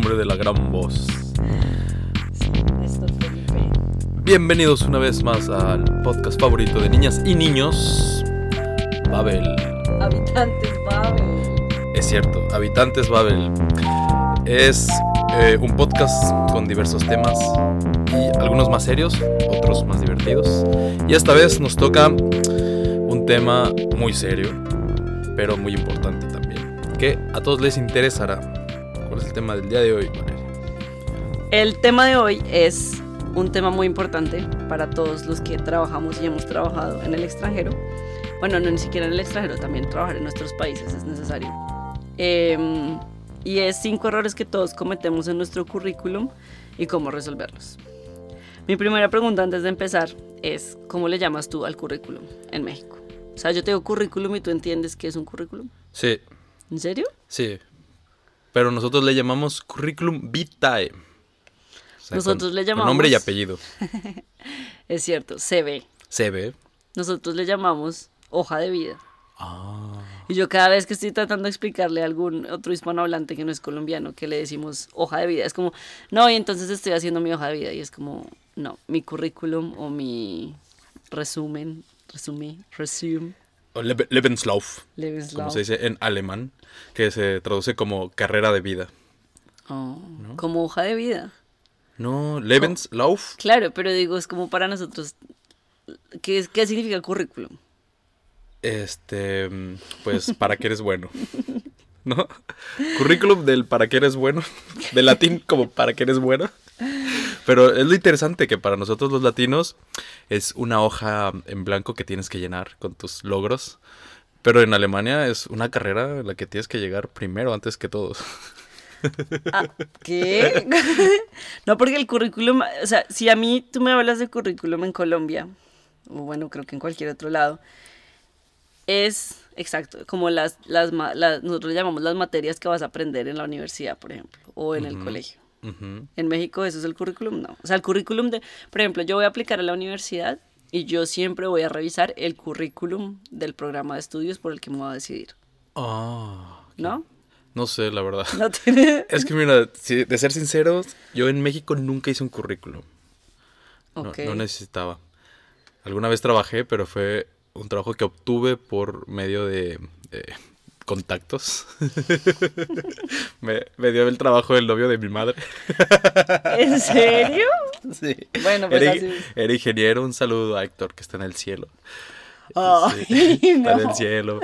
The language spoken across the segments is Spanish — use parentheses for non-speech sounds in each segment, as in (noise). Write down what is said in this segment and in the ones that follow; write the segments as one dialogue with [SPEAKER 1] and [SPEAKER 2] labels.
[SPEAKER 1] hombre de la gran voz. Bienvenidos una vez más al podcast favorito de niñas y niños, Babel.
[SPEAKER 2] Habitantes Babel.
[SPEAKER 1] Es cierto, Habitantes Babel. Es eh, un podcast con diversos temas y algunos más serios, otros más divertidos. Y esta vez nos toca un tema muy serio, pero muy importante también, que a todos les interesará. ¿Cuál es el tema del día de hoy, Valeria?
[SPEAKER 2] El tema de hoy es un tema muy importante para todos los que trabajamos y hemos trabajado en el extranjero. Bueno, no ni siquiera en el extranjero, también trabajar en nuestros países es necesario. Em, y es cinco errores que todos cometemos en nuestro currículum y cómo resolverlos. Mi primera pregunta antes de empezar es, ¿cómo le llamas tú al currículum en México? O sea, yo te digo currículum y tú entiendes qué es un currículum.
[SPEAKER 1] Sí,
[SPEAKER 2] ¿En serio?
[SPEAKER 1] sí. Pero nosotros le llamamos curriculum vitae. O sea,
[SPEAKER 2] Nosotros
[SPEAKER 1] con-
[SPEAKER 2] le
[SPEAKER 1] con nombre y
[SPEAKER 2] llamamos-
[SPEAKER 1] apellido. (laughs)
[SPEAKER 2] Es cierto, CV.
[SPEAKER 1] Se ve.
[SPEAKER 2] Nosotros le llamamos hoja de vida.
[SPEAKER 1] Ah.
[SPEAKER 2] Y yo cada vez que estoy tratando de explicarle a algún otro hispanohablante que no es colombiano que le decimos hoja de vida, es como, no, y entonces estoy haciendo mi hoja de vida. Y es como, no, mi currículum o mi resumen, resumen, resume,
[SPEAKER 1] Lebenslauf,
[SPEAKER 2] Lebenslauf.
[SPEAKER 1] como se dice en alemán, que se traduce como carrera de vida.
[SPEAKER 2] Oh, Como hoja de vida.
[SPEAKER 1] No, Lebenslauf.
[SPEAKER 2] Claro, pero digo, es como para nosotros, ¿qué, qué significa currículum?
[SPEAKER 1] Este, pues para que eres bueno. ¿No? Currículum del para que eres bueno. De latín como para que eres bueno. Pero es lo interesante que para nosotros los latinos es una hoja en blanco que tienes que llenar con tus logros. Pero en Alemania es una carrera en la que tienes que llegar primero antes que todos.
[SPEAKER 2] Ah, ¿Qué? (laughs) no, porque el currículum, o sea, si a mí tú me hablas de currículum en Colombia, o bueno, creo que en cualquier otro lado, es exacto, como las, las, las- nosotros llamamos las materias que vas a aprender en la universidad, por ejemplo, o en el colegio. En México eso es el currículum, no. O sea, el currículum de, por ejemplo, yo voy a aplicar a la universidad y yo siempre voy a revisar el currículum del programa de estudios por el que me voy a decidir,
[SPEAKER 1] Ah,
[SPEAKER 2] ¿no?
[SPEAKER 1] no sé, la verdad. (laughs)
[SPEAKER 2] No tiene...
[SPEAKER 1] Es que mira, si- de ser sinceros, yo en México nunca hice un currículum. No, necesitaba. Alguna vez trabajé, pero fue un trabajo que obtuve por medio de, de contactos. (laughs) me, me dio el trabajo del novio de mi madre.
[SPEAKER 2] ¿En serio? (laughs)
[SPEAKER 1] Sí.
[SPEAKER 2] Bueno, pues
[SPEAKER 1] era,
[SPEAKER 2] así.
[SPEAKER 1] era ingeniero. Un saludo a Héctor, que está en el cielo. Sí, (laughs) Está en el cielo.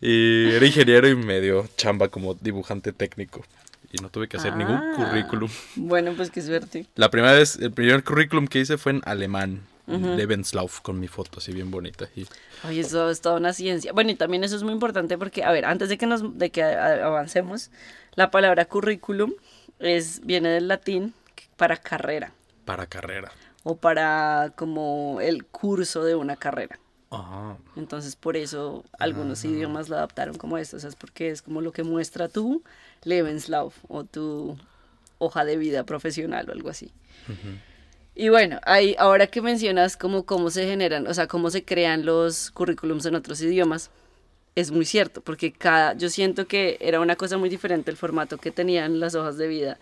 [SPEAKER 1] Y era ingeniero y me dio chamba como dibujante técnico. Y no tuve que hacer ningún
[SPEAKER 2] Ah.
[SPEAKER 1] currículum.
[SPEAKER 2] Bueno, pues qué suerte.
[SPEAKER 1] La primera vez, el primer currículum que hice fue en alemán. Lebenslauf, con mi foto así bien bonita. Y,
[SPEAKER 2] Oye, eso es toda una ciencia. Bueno, y también eso es muy importante porque, a ver, antes de que nos, de que avancemos, la palabra currículum es, viene del latín para carrera
[SPEAKER 1] para carrera.
[SPEAKER 2] o para como el curso de una carrera.
[SPEAKER 1] Ah,
[SPEAKER 2] Entonces, por eso algunos idiomas lo adaptaron como esto. O sea, es porque es como lo que muestra tu Lebenslauf o tu hoja de vida profesional o algo así. Y bueno, ahí, ahora que mencionas como cómo se generan, o sea, cómo se crean los currículums en otros idiomas, es muy cierto, porque cada, yo siento que era una cosa muy diferente el formato que tenían las hojas de vida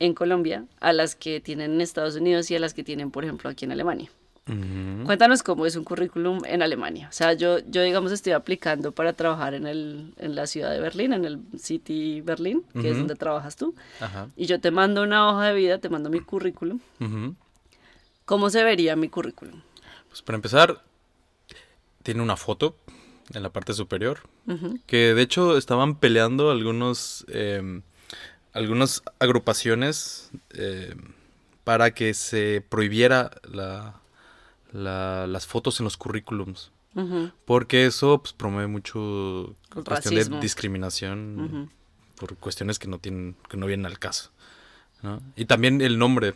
[SPEAKER 2] en Colombia a las que tienen en Estados Unidos y a las que tienen, por ejemplo, aquí en Alemania.
[SPEAKER 1] ujú.
[SPEAKER 2] Cuéntanos cómo es un currículum en Alemania. O sea, yo, yo digamos, estoy aplicando para trabajar en, el, en la ciudad de Berlín, en el City Berlín, que es
[SPEAKER 1] Ujú.
[SPEAKER 2] donde trabajas tú.
[SPEAKER 1] Ajá.
[SPEAKER 2] Y yo te mando una hoja de vida, te mando mi currículum.
[SPEAKER 1] ujú.
[SPEAKER 2] ¿Cómo se vería mi currículum?
[SPEAKER 1] Pues para empezar, tiene una foto en la parte superior. Que de hecho estaban peleando algunos. em, algunas agrupaciones em, para que se prohibiera la, la- las fotos en los currículums. Porque eso pues, promueve mucho
[SPEAKER 2] El
[SPEAKER 1] cuestión
[SPEAKER 2] racismo.
[SPEAKER 1] de discriminación por cuestiones que no tienen, que no vienen al caso. ¿No? Y también el nombre.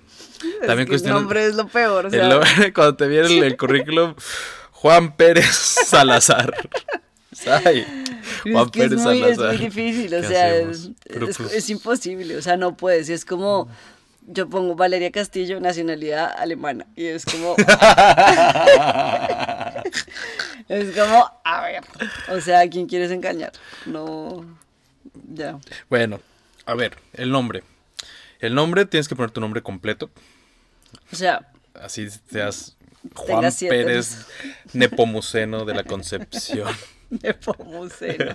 [SPEAKER 2] Es
[SPEAKER 1] También
[SPEAKER 2] que el nombre es lo peor. O sea, (laughs)
[SPEAKER 1] cuando te viene el, el currículum, Juan Pérez (laughs) Salazar. Ay,
[SPEAKER 2] es
[SPEAKER 1] Juan
[SPEAKER 2] que es
[SPEAKER 1] Pérez
[SPEAKER 2] muy, es
[SPEAKER 1] Salazar.
[SPEAKER 2] muy difícil, o
[SPEAKER 1] ¿Qué
[SPEAKER 2] sea, es, es- es imposible, o sea, no puedes. y Es como, yo pongo Valeria Castillo, nacionalidad alemana, y es como, (laughs) es como, a ver, o sea, ¿a quién quieres engañar? No, ya.
[SPEAKER 1] Bueno, a ver, el nombre. El nombre, tienes que poner tu nombre completo.
[SPEAKER 2] O sea,
[SPEAKER 1] Así seas Juan Pérez (laughs) Nepomuceno de la Concepción. (laughs)
[SPEAKER 2] Nepomuceno.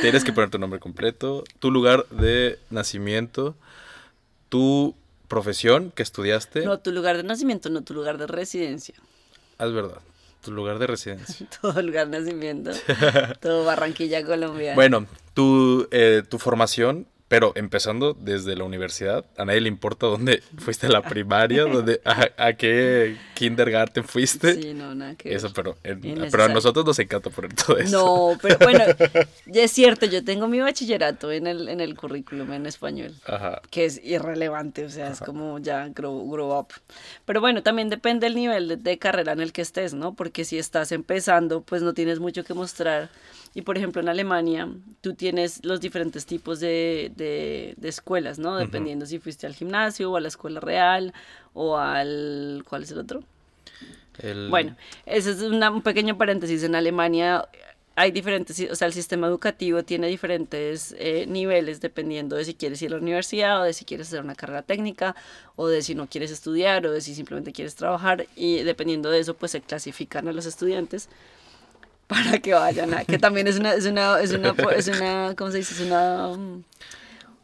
[SPEAKER 1] Tienes que poner tu nombre completo, tu lugar de nacimiento, tu profesión que estudiaste.
[SPEAKER 2] No, tu lugar de nacimiento, no tu lugar de residencia.
[SPEAKER 1] Ah, es verdad. Tu lugar de residencia. (laughs)
[SPEAKER 2] Todo lugar de nacimiento. Todo Barranquilla, Colombia.
[SPEAKER 1] Bueno, tu, eh, tu formación, pero empezando desde la universidad. A nadie le importa dónde (laughs) fuiste a la primaria, dónde, a, a qué kindergarten fuiste.
[SPEAKER 2] Sí, no, nada que.
[SPEAKER 1] Eso, pero, en- pero a nosotros nos encanta poner todo eso.
[SPEAKER 2] No, pero bueno, (laughs) ya es cierto, yo tengo mi bachillerato en el, en el currículum en español.
[SPEAKER 1] Ajá.
[SPEAKER 2] que es irrelevante, o sea, es como ya grow, grow up. Pero bueno, también depende del nivel de, de carrera en el que estés, ¿no? Porque si estás empezando, pues no tienes mucho que mostrar. Y por ejemplo, en Alemania, tú tienes los diferentes tipos de, de, de escuelas, ¿no? Dependiendo si fuiste al gimnasio o a la escuela real o al... ¿Cuál es el otro?
[SPEAKER 1] El-
[SPEAKER 2] Bueno, ese es una- un pequeño paréntesis. En Alemania hay diferentes, o sea, el sistema educativo tiene diferentes eh, niveles dependiendo de si quieres ir a la universidad o de si quieres hacer una carrera técnica o de si no quieres estudiar o de si simplemente quieres trabajar y dependiendo de eso pues se clasifican a los estudiantes (laughs) para que vayan a, que también es una, es una, es una, es una, ¿cómo se dice? Es una, um,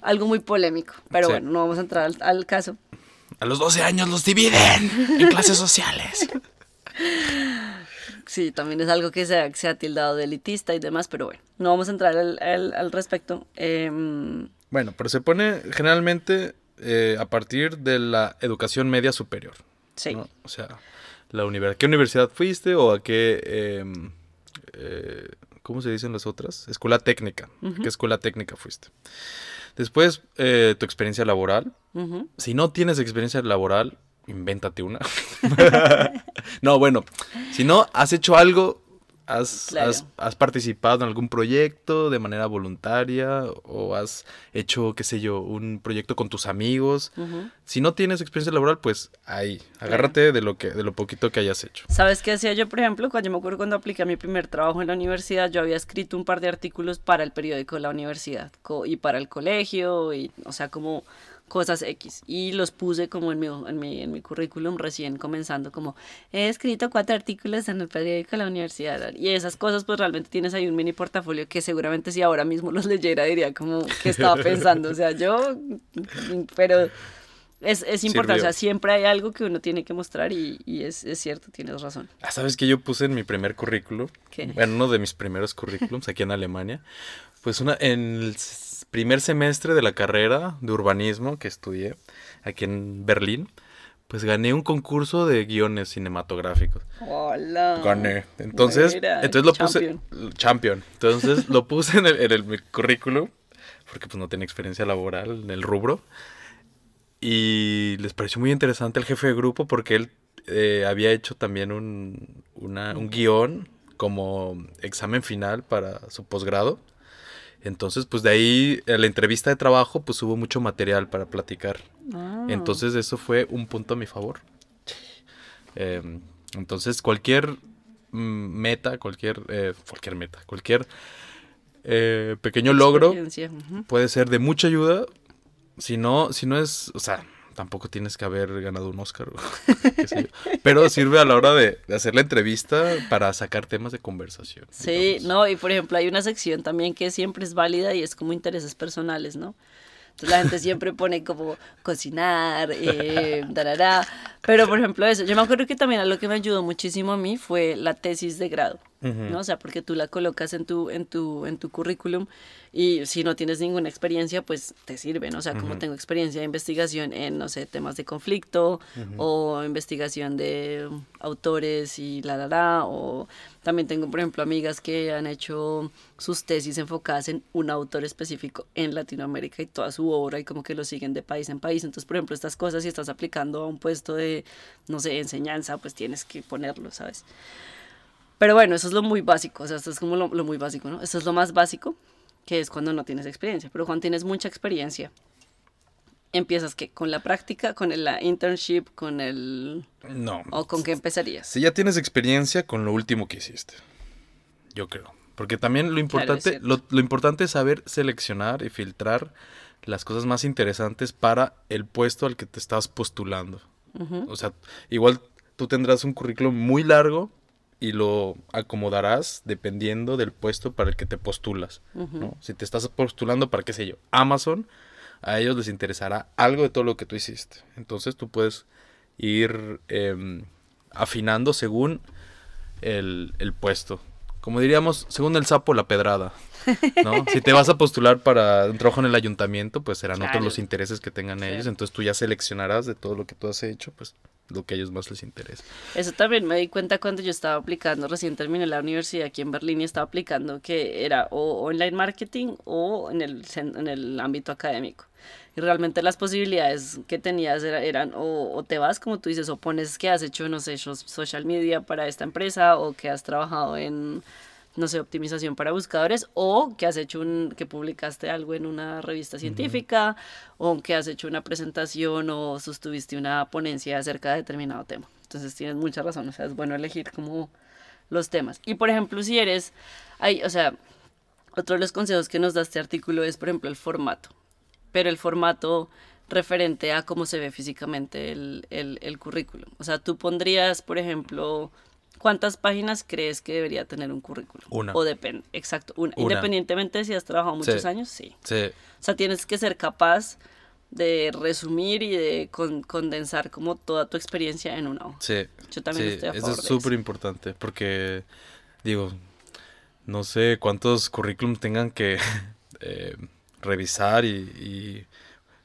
[SPEAKER 2] algo muy polémico, pero
[SPEAKER 1] Sí.
[SPEAKER 2] bueno, no vamos a entrar al, al caso.
[SPEAKER 1] A los 12 años los dividen en clases sociales. (laughs)
[SPEAKER 2] Sí, también es algo que se ha, se ha tildado de elitista y demás, pero bueno, no vamos a entrar al, al- al respecto. Em,
[SPEAKER 1] Bueno, pero se pone generalmente eh, a partir de la educación media superior.
[SPEAKER 2] sí,
[SPEAKER 1] ¿no? O sea, la universidad. ¿Qué universidad fuiste o a qué... em, eh, ¿Cómo se dicen las otras? Escuela técnica. ¿Qué escuela técnica fuiste? Después, eh, tu experiencia laboral. Si no tienes experiencia laboral, invéntate una. (laughs) (laughs) no, bueno, si no has hecho algo, has,
[SPEAKER 2] Claro.
[SPEAKER 1] has, has participado en algún proyecto de manera voluntaria o has hecho, qué sé yo, un proyecto con tus amigos. Si no tienes experiencia laboral, pues ahí, agárrate de lo que de lo poquito que hayas hecho.
[SPEAKER 2] ¿Sabes qué hacía yo, por ejemplo? Cuando yo me acuerdo cuando apliqué a mi primer trabajo en la universidad, yo había escrito un par de artículos para el periódico de la universidad y para el colegio, y, o sea, como cosas X. Y los puse como en mi, en mi, en mi currículum recién comenzando, como he escrito cuatro artículos en el periódico de la universidad. Y esas cosas, pues realmente tienes ahí un mini portafolio que seguramente si ahora mismo los leyera diría como que estaba pensando. O sea, yo, pero... Es, es importante, o sea, siempre hay algo que uno tiene que mostrar y, y es, es cierto, tienes razón.
[SPEAKER 1] Ah, ¿Sabes qué yo puse en mi primer currículum?
[SPEAKER 2] ¿Qué?
[SPEAKER 1] Bueno, uno de mis primeros currículums aquí en Alemania. Pues una, en el primer semestre de la carrera de urbanismo que estudié aquí en Berlín, pues gané un concurso de guiones cinematográficos.
[SPEAKER 2] Hola.
[SPEAKER 1] Gané. Entonces,
[SPEAKER 2] Mira,
[SPEAKER 1] entonces lo puse.
[SPEAKER 2] champion.
[SPEAKER 1] Champion. Entonces lo puse en el, en el mi currículum, porque pues no tenía experiencia laboral en el rubro. Y les pareció muy interesante al jefe de grupo porque él eh, había hecho también un, una- un guion como examen final para su posgrado. Entonces, pues de ahí, en la entrevista de trabajo, pues hubo mucho material para platicar.
[SPEAKER 2] Ah.
[SPEAKER 1] Entonces eso fue un punto a mi favor. Eh, entonces cualquier mm, meta, cualquier, eh, cualquier meta, cualquier eh, pequeño logro puede ser de mucha ayuda. Si no, si no es, o sea, tampoco tienes que haber ganado un Oscar, (laughs) pero sirve a la hora de, de hacer la entrevista para sacar temas de conversación.
[SPEAKER 2] Sí,
[SPEAKER 1] digamos.
[SPEAKER 2] no, y por ejemplo hay una sección también que siempre es válida y es como intereses personales, ¿no? Entonces la gente siempre pone como cocinar, eh, (laughs) darará. Pero por ejemplo eso, yo me acuerdo que también a lo que me ayudó muchísimo a mí fue la tesis de grado, ¿no? O sea, porque tú la colocas en tu, en tu, en tu currículum y si no tienes ninguna experiencia, pues te sirve, ¿no? O sea, como tengo experiencia de investigación en, no sé, temas de conflicto o investigación de autores y la, la, la, o también tengo, por ejemplo, amigas que han hecho sus tesis enfocadas en un autor específico en Latinoamérica y toda su obra y como que lo siguen de país en país. Entonces, por ejemplo, estas cosas, si estás aplicando a un puesto de, no sé, enseñanza, pues tienes que ponerlo, ¿sabes? Pero bueno, eso es lo muy básico, o sea, esto es como lo, lo muy básico, ¿no? Eso es lo más básico, que es cuando no tienes experiencia. Pero cuando tienes mucha experiencia, empiezas que con la práctica, con el, la internship, con el...
[SPEAKER 1] No.
[SPEAKER 2] ¿O con qué empezarías?
[SPEAKER 1] Si ya tienes experiencia con lo último que hiciste. Yo creo. Porque también lo importante,
[SPEAKER 2] cierto.
[SPEAKER 1] lo, lo importante es saber seleccionar y filtrar las cosas más interesantes para el puesto al que te estás postulando. O sea, igual tú tendrás un currículum muy largo y lo acomodarás dependiendo del puesto para el que te postulas. ¿no? Si te estás postulando para, qué sé yo, Amazon, a ellos les interesará algo de todo lo que tú hiciste. Entonces tú puedes ir em, afinando según el, el puesto. Como diríamos, según el sapo, la pedrada. ¿no? (laughs) Si te vas a postular para un trabajo en el ayuntamiento, pues serán otros los intereses que tengan ellos. Entonces tú ya seleccionarás de todo lo que tú has hecho, pues lo que a ellos más les interesa.
[SPEAKER 2] Eso también me di cuenta cuando yo estaba aplicando, recién terminé la universidad aquí en Berlín y estaba aplicando que era o online marketing o en el, en el ámbito académico. Y realmente las posibilidades que tenías eran o, o, te vas, como tú dices, o pones que has hecho, no sé, social media para esta empresa o que has trabajado en no sé, optimización para buscadores, o que has hecho un, que publicaste algo en una revista científica, o que has hecho una presentación o sostuviste una ponencia acerca de determinado tema. Entonces tienes mucha razón, o sea, es bueno elegir como los temas. Y por ejemplo, si eres, hay, o sea, otro de los consejos que nos da este artículo es, por ejemplo, el formato. Pero el formato referente a cómo se ve físicamente el, el, el currículum. O sea, tú pondrías, por ejemplo, ¿Cuántas páginas crees que debería tener un currículum?
[SPEAKER 1] Una.
[SPEAKER 2] O depende, exacto, una. Independientemente de si has trabajado muchos años, sí. Sí. O sea, tienes que ser capaz de resumir y de condensar como toda tu experiencia en una hoja.
[SPEAKER 1] Sí. Yo también estoy a favor Eso es súper importante porque, digo, no sé cuántos currículums tengan que (laughs) eh, revisar y,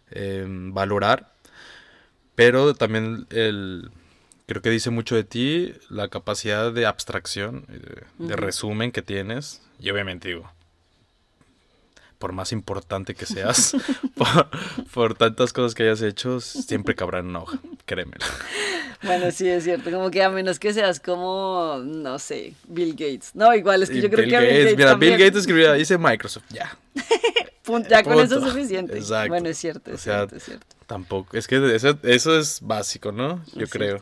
[SPEAKER 1] em, valorar, pero también el creo que dice mucho de ti la capacidad de abstracción, de, resumen que tienes. Y obviamente digo, por más importante que seas, (laughs) por, tantas cosas que hayas hecho, siempre cabrá en una hoja, créemelo.
[SPEAKER 2] Bueno, sí, es cierto, como que a menos que seas como, no sé, Bill Gates. No, igual es que yo creo que Bill Gates,
[SPEAKER 1] Mira, Bill Gates escribía, dice Microsoft, ya. (laughs)
[SPEAKER 2] ya con eso es suficiente. Exacto. Bueno, es cierto, es cierto, es cierto.
[SPEAKER 1] Tampoco, es que eso, eso es básico, ¿no? Yo creo.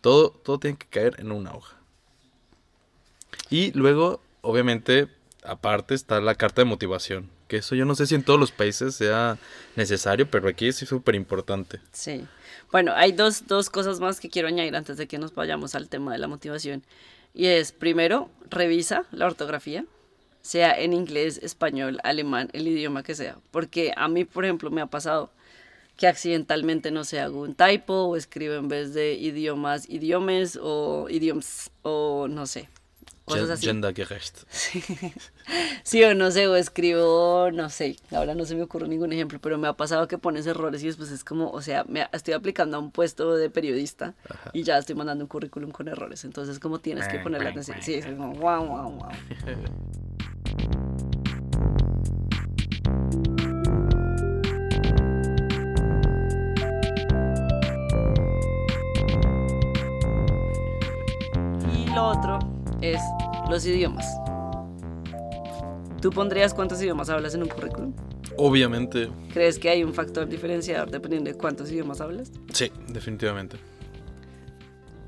[SPEAKER 1] Todo, todo tiene que caer en una hoja. Y luego, obviamente, aparte está la carta de motivación. Que eso yo no sé si en todos los países sea necesario, pero aquí es súper importante.
[SPEAKER 2] Sí. Bueno, hay dos, dos cosas más que quiero añadir antes de que nos vayamos al tema de la motivación. Y es, primero, revisa la ortografía, sea en inglés, español, alemán, el idioma que sea. Porque a mí, por ejemplo, me ha pasado que accidentalmente no se haga un typo o escribo en vez de idiomas, idiomes o idioms o no sé. Cosas así. (laughs) Sí. sí o no sé, o escribo, no sé, ahora no se me ocurre ningún ejemplo, pero me ha pasado que pones errores y después es como, o sea, me estoy aplicando a un puesto de periodista y ya estoy mandando un currículum con errores, entonces como tienes que poner la atención. Sí, es como, wow, wow, wow. Los idiomas. ¿Tú pondrías cuántos idiomas hablas en un currículum?
[SPEAKER 1] Obviamente.
[SPEAKER 2] ¿Crees que hay un factor diferenciador dependiendo de cuántos idiomas hablas?
[SPEAKER 1] Sí, definitivamente.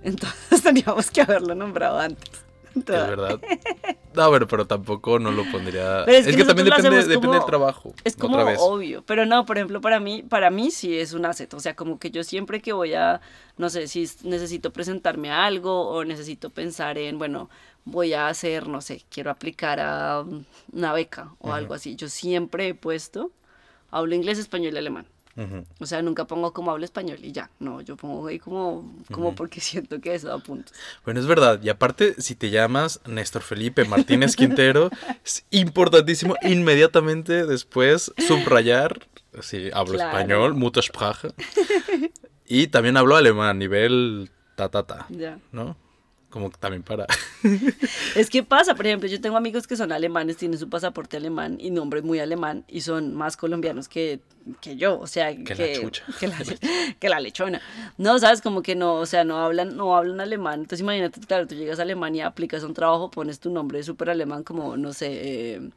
[SPEAKER 2] Entonces (laughs) teníamos que haberlo nombrado antes.
[SPEAKER 1] Es verdad. No, pero, pero tampoco no lo pondría. Es que, también depende, depende del trabajo.
[SPEAKER 2] Es como obvio. Pero no, por ejemplo, para mí, para mí sí es un asset. O sea, como que yo siempre que voy a, no sé, si necesito presentarme a algo o necesito pensar en, bueno, voy a hacer, no sé, quiero aplicar a una beca o algo así. Yo siempre he puesto, hablo inglés, español y alemán. O sea, nunca pongo como hablo español y ya. No, yo pongo ahí como, como porque (laughs) siento que eso da puntos.
[SPEAKER 1] Bueno, es verdad. Y aparte, si te llamas Néstor Felipe Martínez (laughs) Quintero, es importantísimo inmediatamente después subrayar. Si hablo español, Muttersprache. Y también hablo alemán, nivel ta ta ta. Ya. ¿No? Como también para... (laughs)
[SPEAKER 2] es que pasa, por ejemplo, yo tengo amigos que son alemanes, tienen su pasaporte alemán y nombre muy alemán y son más colombianos que, que yo, o sea, que, la chucha. (laughs) (laughs) Que la, lechona. No, sabes, como que no, o sea, no hablan, no hablan alemán. Entonces imagínate, claro, tú llegas a Alemania, aplicas un trabajo, pones tu nombre súper alemán como, no sé, eh,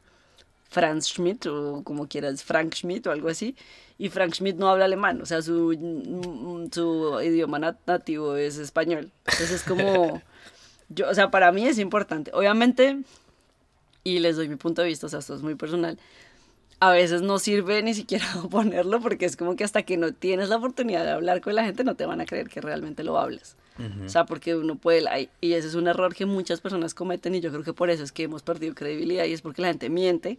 [SPEAKER 2] Franz Schmidt o como quieras, Frank Schmidt o algo así. Y Frank Schmidt no habla alemán, o sea, su, su idioma nativo es español. Entonces es como... Yo, o sea, para mí es importante. Obviamente, y les doy mi punto de vista, o sea, esto es muy personal. a veces no sirve ni siquiera (laughs) ponerlo porque es como que hasta que no tienes la oportunidad de hablar con la gente no te van a creer que realmente lo hablas. O sea, porque uno puede, y ese es un error que muchas personas cometen y yo creo que por eso es que hemos perdido credibilidad y es porque la gente miente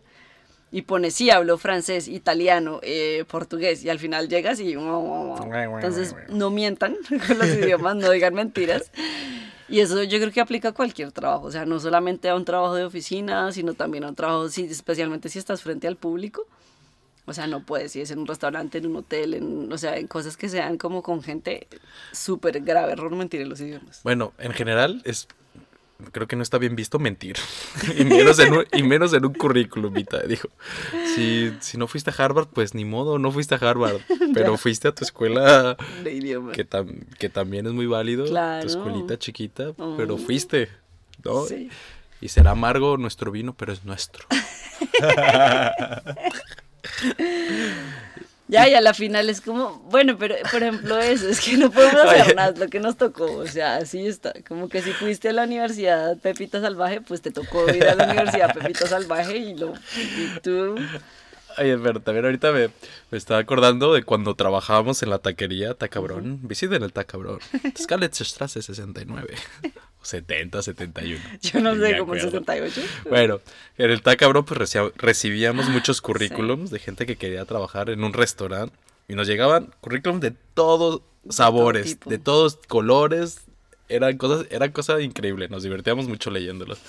[SPEAKER 2] y pone sí, hablo francés, italiano, eh, portugués y al final llegas y... Entonces no mientan (laughs) con los idiomas, no digan mentiras. (laughs) Y eso yo creo que aplica a cualquier trabajo, o sea, no solamente a un trabajo de oficina, sino también a un trabajo, sí, especialmente si estás frente al público. O sea, no puedes, si es en un restaurante, en un hotel, en, o sea, en cosas que sean como con gente súper grave, error mentir en los idiomas.
[SPEAKER 1] Bueno, en general es creo que no está bien visto mentir. (laughs) y, menos en un, y menos en un currículum, Vita. Dijo, si, si no fuiste a Harvard, pues ni modo, no fuiste a Harvard. (laughs) Pero fuiste a tu escuela
[SPEAKER 2] de idioma.
[SPEAKER 1] Que, que también es muy válido. Tu escuelita chiquita, pero fuiste, ¿no? Sí. Y será amargo nuestro vino, pero es nuestro. (laughs)
[SPEAKER 2] Ya, y a la final es como, bueno, pero por ejemplo eso, es que no podemos hacer nada, lo que nos tocó, o sea, así está, como que si fuiste a la universidad Pepita Salvaje, pues te tocó ir a la universidad Pepita Salvaje y, lo, y tú...
[SPEAKER 1] Ay, es verdad, también ahorita me, me, estaba acordando de cuando trabajábamos en la taquería Tacabrón, visiten el Tacabrón, (laughs) Scarlett Strasse 69. 70, 71.
[SPEAKER 2] Yo no sé, como 68.
[SPEAKER 1] Bueno, en el Tacabro pues recibíamos ah, muchos currículums de gente que quería trabajar en un restaurante y nos llegaban currículums de todos sabores, de, todos colores. Eran cosas, era cosa increíble, nos divertíamos mucho leyéndolos.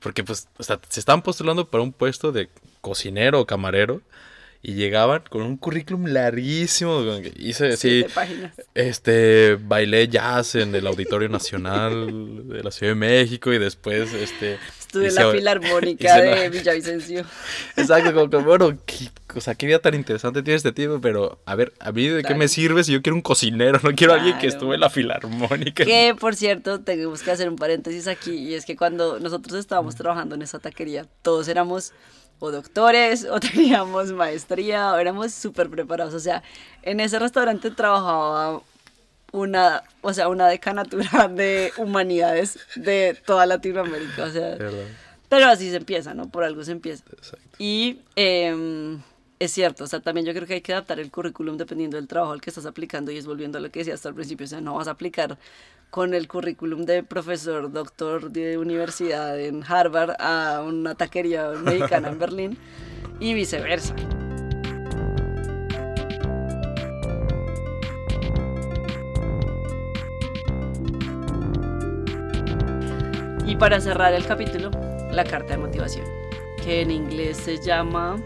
[SPEAKER 1] Porque pues, o sea, se estaban postulando para un puesto de cocinero o camarero y llegaban con un currículum larguísimo. Hice sí, este bailé jazz en el Auditorio Nacional de la Ciudad de México y después este
[SPEAKER 2] estuve en la filarmónica de Villavicencio. (laughs)
[SPEAKER 1] Exacto, como que bueno, qué, o sea, qué vida tan interesante tiene este tipo, pero a ver, a mí de qué me sirve si yo quiero un cocinero, no quiero a alguien que estuve en la filarmónica.
[SPEAKER 2] Que por cierto, tenemos que hacer un paréntesis aquí y es que cuando nosotros estábamos trabajando en esa taquería, todos éramos o doctores o (laughs) teníamos maestría o éramos súper preparados. O sea, en ese restaurante trabajaba una, o sea, una decanatura de humanidades de toda Latinoamérica. O sea, pero así se empieza, ¿no? Por algo se empieza. Y em, es cierto, o sea, también yo creo que hay que adaptar el currículum dependiendo del trabajo al que estás aplicando y es volviendo a lo que decía hasta el principio, o sea, no vas a aplicar con el currículum de profesor, doctor de universidad en Harvard a una taquería mexicana en Berlín y viceversa. Para cerrar el capítulo, la carta de motivación, que en inglés se llama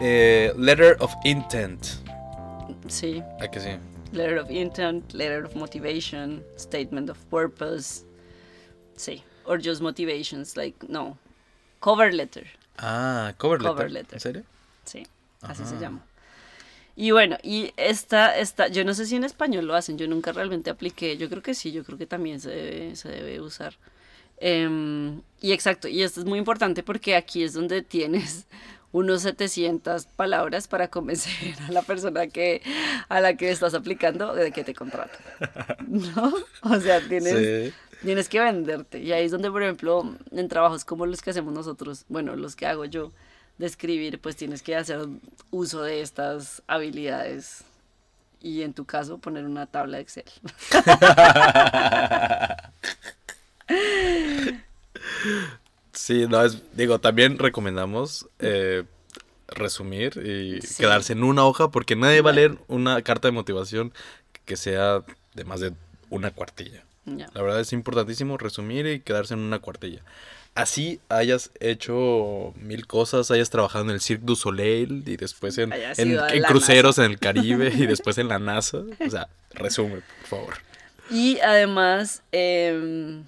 [SPEAKER 1] eh, letter of Intent.
[SPEAKER 2] Sí.
[SPEAKER 1] ¿A que sí?
[SPEAKER 2] Letter of Intent, Letter of Motivation, Statement of Purpose. Sí. Or just motivations, like, no. Cover letter.
[SPEAKER 1] Ah, cover letter. ¿En serio?
[SPEAKER 2] Sí, así se llama. Y bueno, y esta, esta, yo no sé si en español lo hacen, yo nunca realmente apliqué, yo creo que sí, yo creo que también se debe, se debe usar. Em, y exacto, y esto es muy importante porque aquí es donde tienes (laughs) unos 700 palabras para convencer a la persona que a la que estás aplicando de que te contrata. ¿No? (laughs) O sea, tienes, tienes que venderte. Y ahí es donde, por ejemplo, en trabajos como los que hacemos nosotros, bueno, los que hago yo, de escribir, pues tienes que hacer uso de estas habilidades. Y en tu caso, poner una tabla de Excel.
[SPEAKER 1] Sí, no, es, digo, también recomendamos eh, resumir y quedarse en una hoja porque nadie va a leer una carta de motivación que sea de más de una cuartilla. La verdad es importantísimo resumir y quedarse en una cuartilla. Así hayas hecho mil cosas, hayas trabajado en el Cirque du Soleil y después en, en, cruceros en el Caribe y (laughs) después en la NASA. O sea, resume, por favor.
[SPEAKER 2] Y además, eh,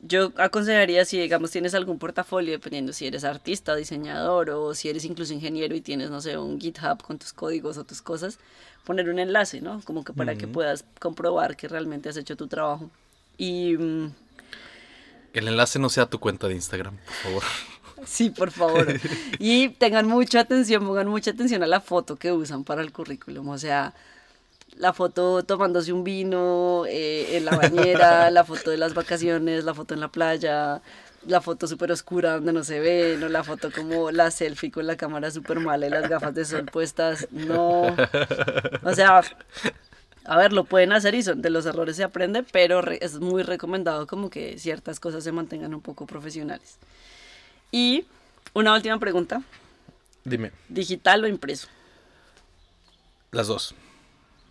[SPEAKER 2] yo aconsejaría si, digamos, tienes algún portafolio, dependiendo si eres artista, diseñador o si eres incluso ingeniero y tienes, no sé, un GitHub con tus códigos o tus cosas, poner un enlace, ¿no? Como que para que puedas comprobar que realmente has hecho tu trabajo. Y...
[SPEAKER 1] El enlace no sea tu cuenta de Instagram, por favor. (laughs)
[SPEAKER 2] Sí, por favor. Y tengan mucha atención, pongan mucha atención a la foto que usan para el currículum. O sea, la foto tomándose un vino eh, en la bañera, (laughs) la foto de las vacaciones, la foto en la playa, la foto súper oscura donde no se ve, no la foto como la selfie con la cámara súper mala y las gafas de sol puestas, no. O sea, a ver, lo pueden hacer y son, de los errores se aprende, pero es muy recomendado como que ciertas cosas se mantengan un poco profesionales. Y una última pregunta.
[SPEAKER 1] Dime.
[SPEAKER 2] ¿Digital o impreso?
[SPEAKER 1] Las dos.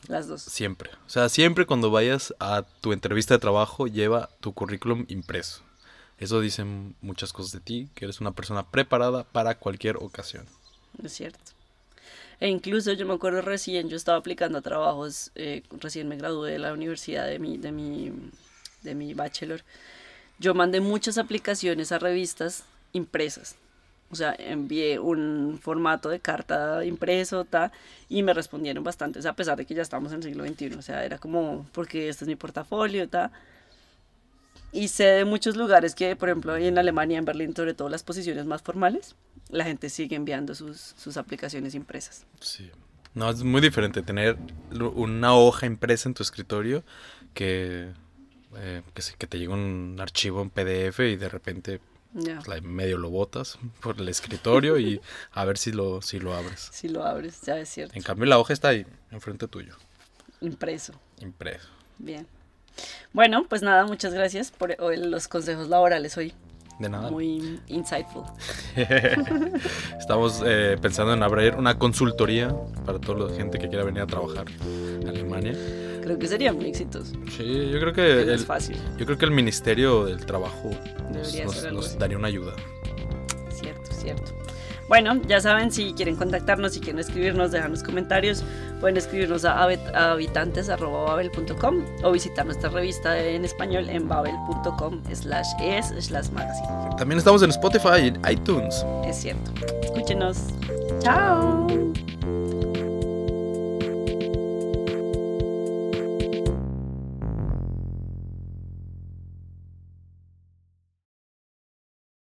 [SPEAKER 2] Las dos.
[SPEAKER 1] Siempre. O sea, siempre cuando vayas a tu entrevista de trabajo, lleva tu currículum impreso. Eso dice muchas cosas de ti, que eres una persona preparada para cualquier ocasión.
[SPEAKER 2] Es cierto. E incluso yo me acuerdo recién, yo estaba aplicando a trabajos, eh, recién me gradué de la universidad de mi, de, mi, de mi bachelor. Yo mandé muchas aplicaciones a revistas impresas. O sea, envié un formato de carta impreso, ta, y me respondieron bastante, a pesar de que ya estamos en el siglo XXI. O sea, era como, porque este es mi portafolio, ta. Y sé de muchos lugares que, por ejemplo, en Alemania, en Berlín, sobre todo las posiciones más formales, la gente sigue enviando sus, sus aplicaciones impresas.
[SPEAKER 1] Sí. No, es muy diferente tener una hoja impresa en tu escritorio que, eh, que, que, te llega un archivo en PDF y de repente pues, medio lo botas por el escritorio y (laughs) a ver si lo, si lo abres.
[SPEAKER 2] Si lo abres, ya es cierto.
[SPEAKER 1] En cambio la hoja está ahí, enfrente tuyo.
[SPEAKER 2] Impreso.
[SPEAKER 1] Impreso.
[SPEAKER 2] Bien. Bueno, pues nada, muchas gracias por los consejos laborales hoy.
[SPEAKER 1] De nada.
[SPEAKER 2] Muy insightful. (laughs)
[SPEAKER 1] Estamos eh, pensando en abrir una consultoría para toda la gente que quiera venir a trabajar a Alemania.
[SPEAKER 2] Creo que sería muy exitoso.
[SPEAKER 1] Sí, yo creo que,
[SPEAKER 2] es fácil.
[SPEAKER 1] Yo creo que el Ministerio del Trabajo nos daría una ayuda.
[SPEAKER 2] Cierto, cierto. Bueno, ya saben, si quieren contactarnos, si quieren escribirnos, dejarnos comentarios, pueden escribirnos a habitantes.babel.com o visitar nuestra revista en español en babel.com slash es slash magazine.
[SPEAKER 1] También estamos en Spotify y iTunes.
[SPEAKER 2] Es cierto. Escúchenos. Chao.